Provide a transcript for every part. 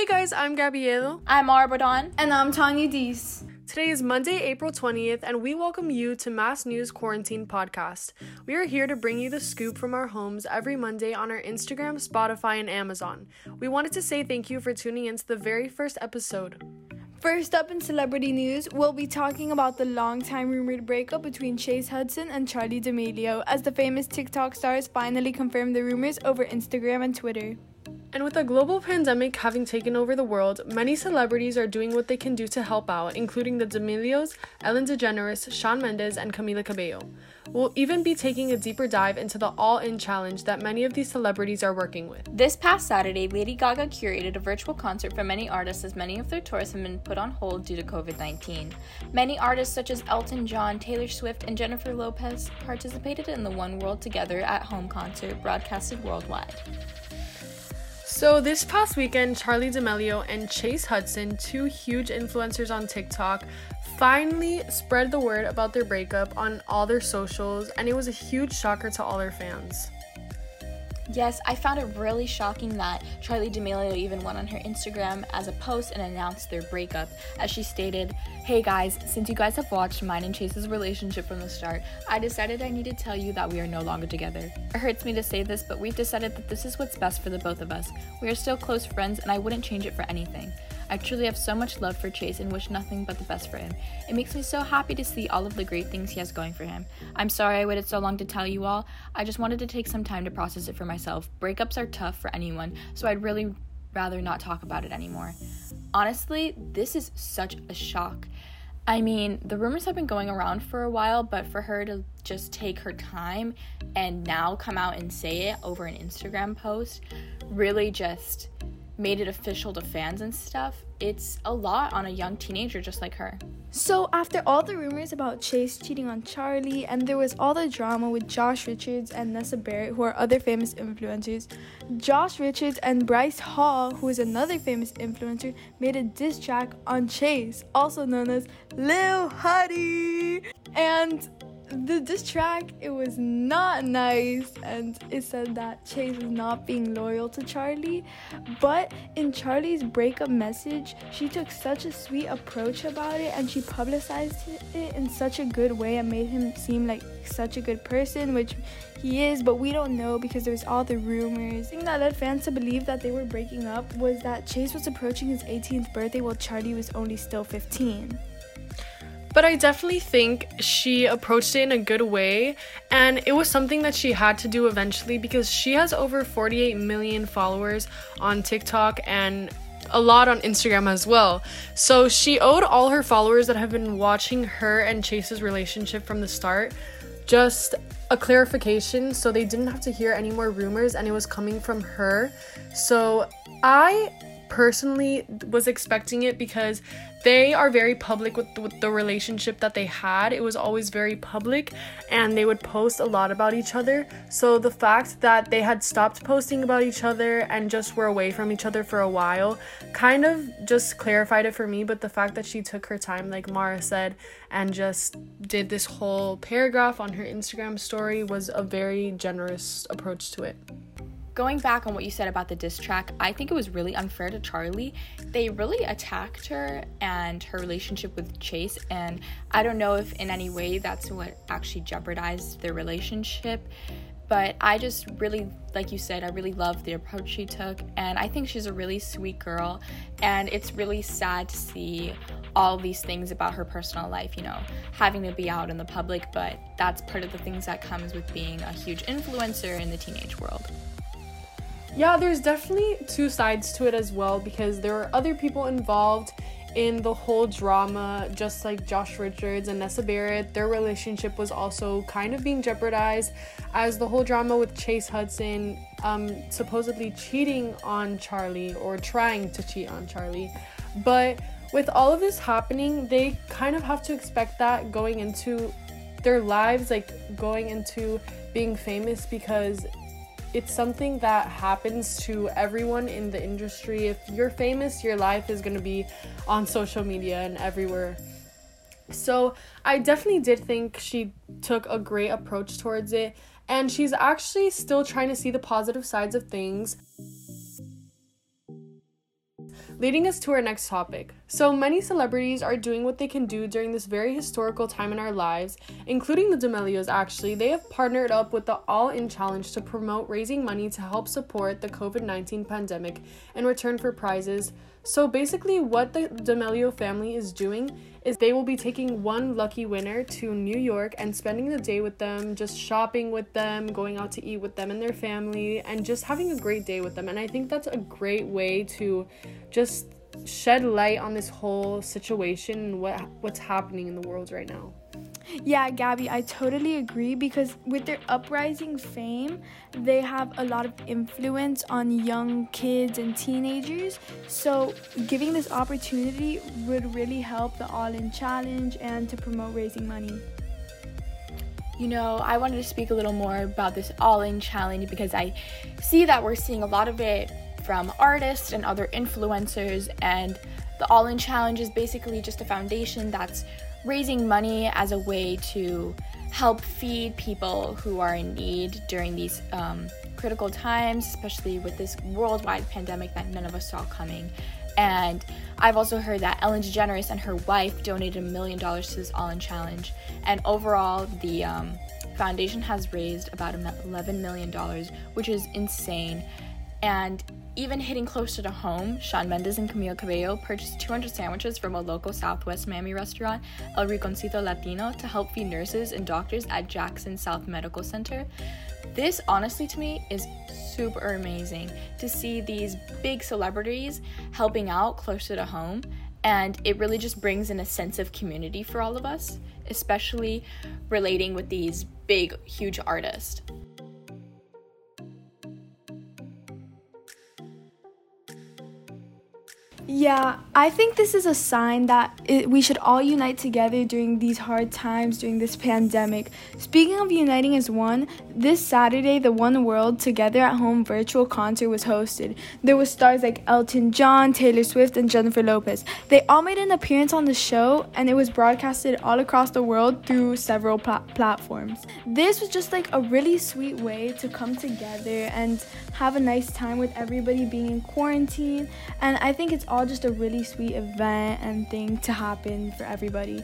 Hey guys, I'm Gabrielle. I'm Arbadon. And I'm Tanya Dees. Today is Monday, April 20th, and we welcome you to MAS News Quarantine Podcast. We are here to bring you the scoop from our homes every Monday on our Instagram, Spotify, and Amazon. We wanted to say thank you for tuning in to the very first episode. First up in celebrity news, we'll be talking about the long-time rumored breakup between Chase Hudson and Charli D'Amelio, as the famous TikTok stars finally confirmed the rumors over Instagram and Twitter. And with a global pandemic having taken over the world, many celebrities are doing what they can do to help out, including the D'Amelios, Ellen DeGeneres, Shawn Mendes, and Camila Cabello. We'll even be taking a deeper dive into the All In challenge that many of these celebrities are working with. This past Saturday, Lady Gaga curated a virtual concert for many artists as many of their tours have been put on hold due to COVID 19. Many artists such as Elton John, Taylor Swift, and Jennifer Lopez participated in the One World Together at Home concert broadcasted worldwide. So, this past weekend, Charli D'Amelio and Chase Hudson, two huge influencers on TikTok, finally spread the word about their breakup on all their socials, and it was a huge shocker to all their fans. Yes, I found it really shocking that Charli D'Amelio even went on her Instagram as a post and announced their breakup, as she stated, Hey guys, since you guys have watched mine and Chase's relationship from the start, I decided I need to tell you that we are no longer together. It hurts me to say this, but we've decided that this is what's best for the both of us. We are still close friends, and I wouldn't change it for anything. I truly have so much love for Chase and wish nothing but the best for him. It makes me so happy to see all of the great things he has going for him. I'm sorry I waited so long to tell you all. I just wanted to take some time to process it for myself. Breakups are tough for anyone, so I'd really rather not talk about it anymore. Honestly, this is such a shock. I mean, the rumors have been going around for a while, but for her to just take her time and now come out and say it over an Instagram post really just made it official to fans and stuff, it's a lot on a young teenager just like her. So, after all the rumors about Chase cheating on Charli, and there was all the drama with Josh Richards and Nessa Barrett, who are other famous influencers, Josh Richards and Bryce Hall, who is another famous influencer, made a diss track on Chase, also known as Lil Huddy. And the diss track it was not nice and it said that chase was not being loyal to charli. But in charli's breakup message she took such a sweet approach about it and she publicized it in such a good way. And made him seem like such a good person which he is but we don't know because there's all the rumors. The thing that led fans to believe that they were breaking up was that chase was approaching his 18th birthday while charli was only still 15 but I definitely think she approached it in a good way, and it was something that she had to do eventually because she has over 48 million followers on TikTok and a lot on Instagram as well. So she owed all her followers that have been watching her and Chase's relationship from the start just a clarification so they didn't have to hear any more rumors and it was coming from her. So I personally was expecting it because they are very public with, with the relationship that they had. It was always very public and they would post a lot about each other. So the fact that they had stopped posting about each other and just were away from each other for a while kind of just clarified it for me. But the fact that she took her time, like Mara said, and just did this whole paragraph on her Instagram story was a very generous approach to it going back on what you said about the diss track, I think it was really unfair to Charli. They really attacked her and her relationship with Chase, and I don't know if in any way that's what actually jeopardized their relationship. But I just really, like you said, I really love the approach she took, and I think she's a really sweet girl. And it's really sad to see all these things about her personal life, you know, having to be out in the public, but that's part of the things that comes with being a huge influencer in the teenage world. Yeah, there's definitely two sides to it as well because there are other people involved in the whole drama, just like Josh Richards and Nessa Barrett. Their relationship was also kind of being jeopardized as the whole drama with Chase Hudson um, supposedly cheating on Charli or trying to cheat on Charli. But with all of this happening, they kind of have to expect that going into their lives, like going into being famous because it's something that happens to everyone in the industry. If you're famous, your life is going to be on social media and everywhere. So, I definitely did think she took a great approach towards it, and she's actually still trying to see the positive sides of things. Leading us to our next topic. So many celebrities are doing what they can do during this very historical time in our lives, including the D'Amelios actually. They have partnered up with the All In Challenge to promote raising money to help support the COVID 19 pandemic in return for prizes. So basically, what the D'Amelio family is doing is they will be taking one lucky winner to New York and spending the day with them, just shopping with them, going out to eat with them and their family, and just having a great day with them. And I think that's a great way to just shed light on this whole situation and what what's happening in the world right now. Yeah, Gabby, I totally agree because with their uprising fame, they have a lot of influence on young kids and teenagers. So, giving this opportunity would really help the All In Challenge and to promote raising money. You know, I wanted to speak a little more about this All In Challenge because I see that we're seeing a lot of it from artists and other influencers, and the All In Challenge is basically just a foundation that's raising money as a way to help feed people who are in need during these um, critical times, especially with this worldwide pandemic that none of us saw coming. And I've also heard that Ellen DeGeneres and her wife donated a million dollars to this All In Challenge. And overall, the um, foundation has raised about $11 million, which is insane. And even hitting closer to home, Shawn Mendes and Camila Cabello purchased 200 sandwiches from a local Southwest Miami restaurant, El Rinconcito Latino, to help feed nurses and doctors at Jackson South Medical Center. This, honestly, to me, is super amazing to see these big celebrities helping out closer to home. And it really just brings in a sense of community for all of us, especially relating with these big, huge artists. Yeah, I think this is a sign that it, we should all unite together during these hard times during this pandemic. Speaking of uniting as one, this Saturday the One World Together at Home virtual concert was hosted. There were stars like Elton John, Taylor Swift, and Jennifer Lopez. They all made an appearance on the show and it was broadcasted all across the world through several pla- platforms. This was just like a really sweet way to come together and have a nice time with everybody being in quarantine and I think it's all all just a really sweet event and thing to happen for everybody.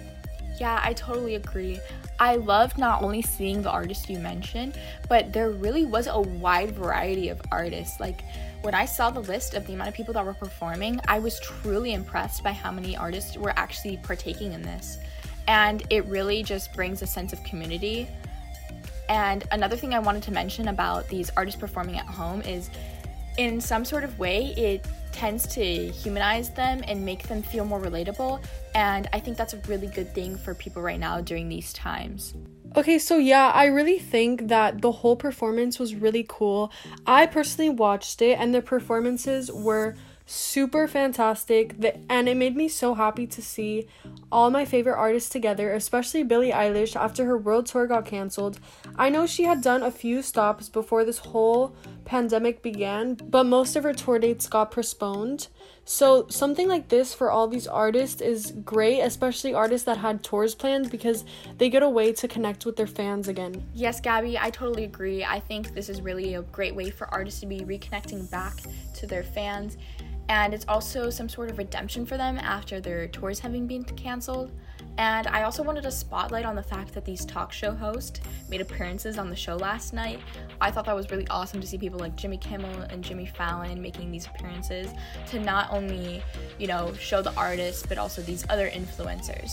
Yeah, I totally agree. I loved not only seeing the artists you mentioned, but there really was a wide variety of artists. Like when I saw the list of the amount of people that were performing, I was truly impressed by how many artists were actually partaking in this. And it really just brings a sense of community. And another thing I wanted to mention about these artists performing at home is in some sort of way, it tends to humanize them and make them feel more relatable. And I think that's a really good thing for people right now during these times. Okay, so yeah, I really think that the whole performance was really cool. I personally watched it, and the performances were super fantastic. The, and it made me so happy to see all my favorite artists together especially billie eilish after her world tour got cancelled i know she had done a few stops before this whole pandemic began but most of her tour dates got postponed. So something like this for all these artists is great especially artists that had tours planned because they get a way to connect with their fans again. Yes gabby i totally agree. I think this is really a great way for artists to be reconnecting back to their fans and it's also some sort of redemption for them after their tours having been canceled. And I also wanted to spotlight on the fact that these talk show hosts made appearances on the show last night. I thought that was really awesome to see people like Jimmy Kimmel and Jimmy Fallon making these appearances to not only, you know, show the artists, but also these other influencers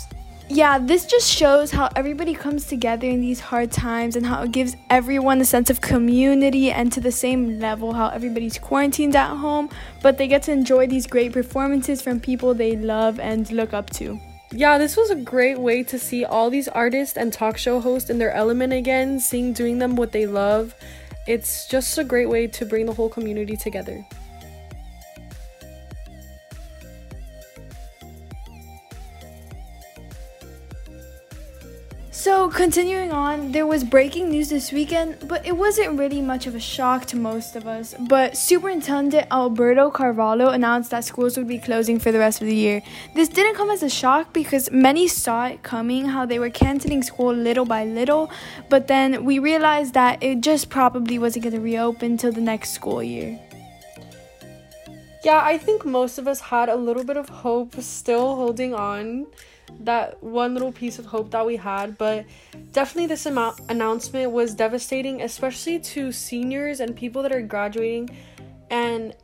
yeah, this just shows how everybody comes together in these hard times and how it gives everyone a sense of community and to the same level how everybody's quarantined at home, but they get to enjoy these great performances from people they love and look up to. Yeah, this was a great way to see all these artists and talk show hosts in their element again, seeing doing them what they love. It's just a great way to bring the whole community together. So, continuing on, there was breaking news this weekend, but it wasn't really much of a shock to most of us. But Superintendent Alberto Carvalho announced that schools would be closing for the rest of the year. This didn't come as a shock because many saw it coming, how they were canceling school little by little, but then we realized that it just probably wasn't going to reopen till the next school year. Yeah, I think most of us had a little bit of hope still holding on that one little piece of hope that we had, but definitely this amount announcement was devastating, especially to seniors and people that are graduating. And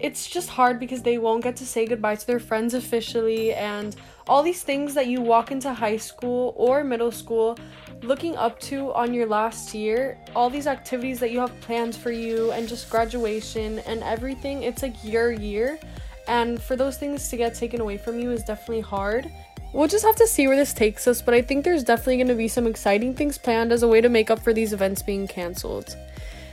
it's just hard because they won't get to say goodbye to their friends officially and all these things that you walk into high school or middle school looking up to on your last year, all these activities that you have planned for you, and just graduation and everything. It's like your year, and for those things to get taken away from you is definitely hard. We'll just have to see where this takes us, but I think there's definitely going to be some exciting things planned as a way to make up for these events being canceled.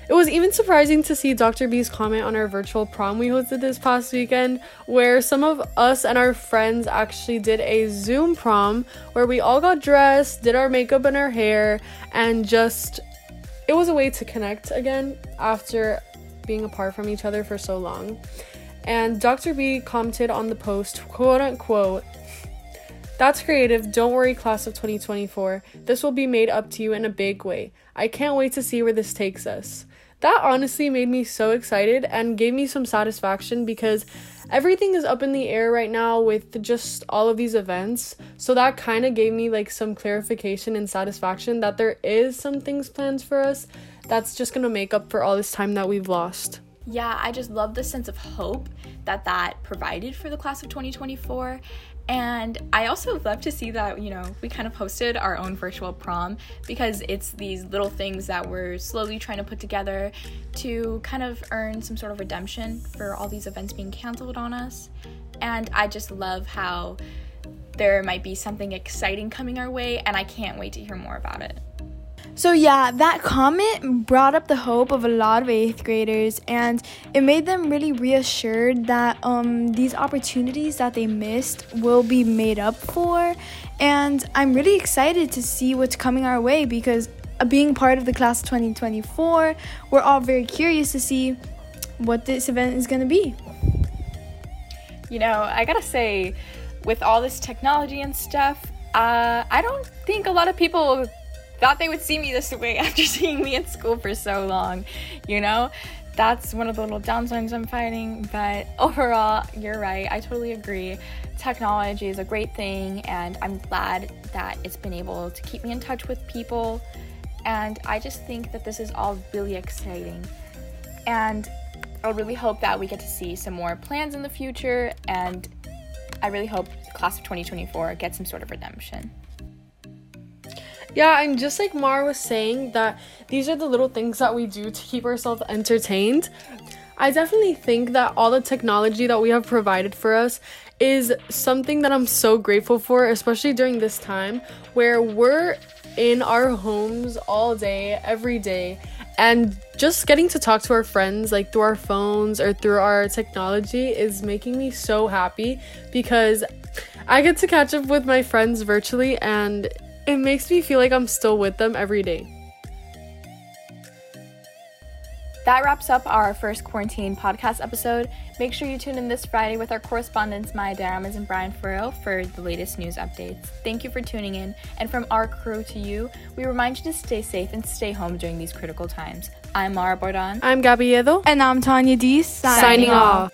It was even surprising to see Dr. B's comment on our virtual prom we hosted this past weekend, where some of us and our friends actually did a Zoom prom where we all got dressed, did our makeup and our hair, and just it was a way to connect again after being apart from each other for so long. And Dr. B commented on the post, quote unquote, that's creative. Don't worry, class of 2024. This will be made up to you in a big way. I can't wait to see where this takes us that honestly made me so excited and gave me some satisfaction because everything is up in the air right now with just all of these events. So that kind of gave me like some clarification and satisfaction that there is some things planned for us that's just going to make up for all this time that we've lost. Yeah, I just love the sense of hope that that provided for the class of 2024 and I also love to see that, you know, we kind of hosted our own virtual prom because it's these little things that we're slowly trying to put together to kind of earn some sort of redemption for all these events being canceled on us. And I just love how there might be something exciting coming our way, and I can't wait to hear more about it. So, yeah, that comment brought up the hope of a lot of eighth graders, and it made them really reassured that um, these opportunities that they missed will be made up for. And I'm really excited to see what's coming our way because uh, being part of the class 2024, we're all very curious to see what this event is going to be. You know, I gotta say, with all this technology and stuff, uh, I don't think a lot of people thought they would see me this way after seeing me in school for so long, you know? That's one of the little downsides I'm fighting, but overall, you're right. I totally agree. Technology is a great thing, and I'm glad that it's been able to keep me in touch with people. And I just think that this is all really exciting. And I really hope that we get to see some more plans in the future, and I really hope the class of 2024 gets some sort of redemption. Yeah, and just like Mara was saying, that these are the little things that we do to keep ourselves entertained. I definitely think that all the technology that we have provided for us is something that I'm so grateful for, especially during this time where we're in our homes all day, every day, and just getting to talk to our friends like through our phones or through our technology is making me so happy because I get to catch up with my friends virtually and it makes me feel like I'm still with them every day. That wraps up our first quarantine podcast episode. Make sure you tune in this Friday with our correspondents Maya Daramas and Brian Farrell for the latest news updates. Thank you for tuning in, and from our crew to you, we remind you to stay safe and stay home during these critical times. I'm Mara Bordon. I'm Gabby Edo. And I'm Tanya Dees. Signing, signing off.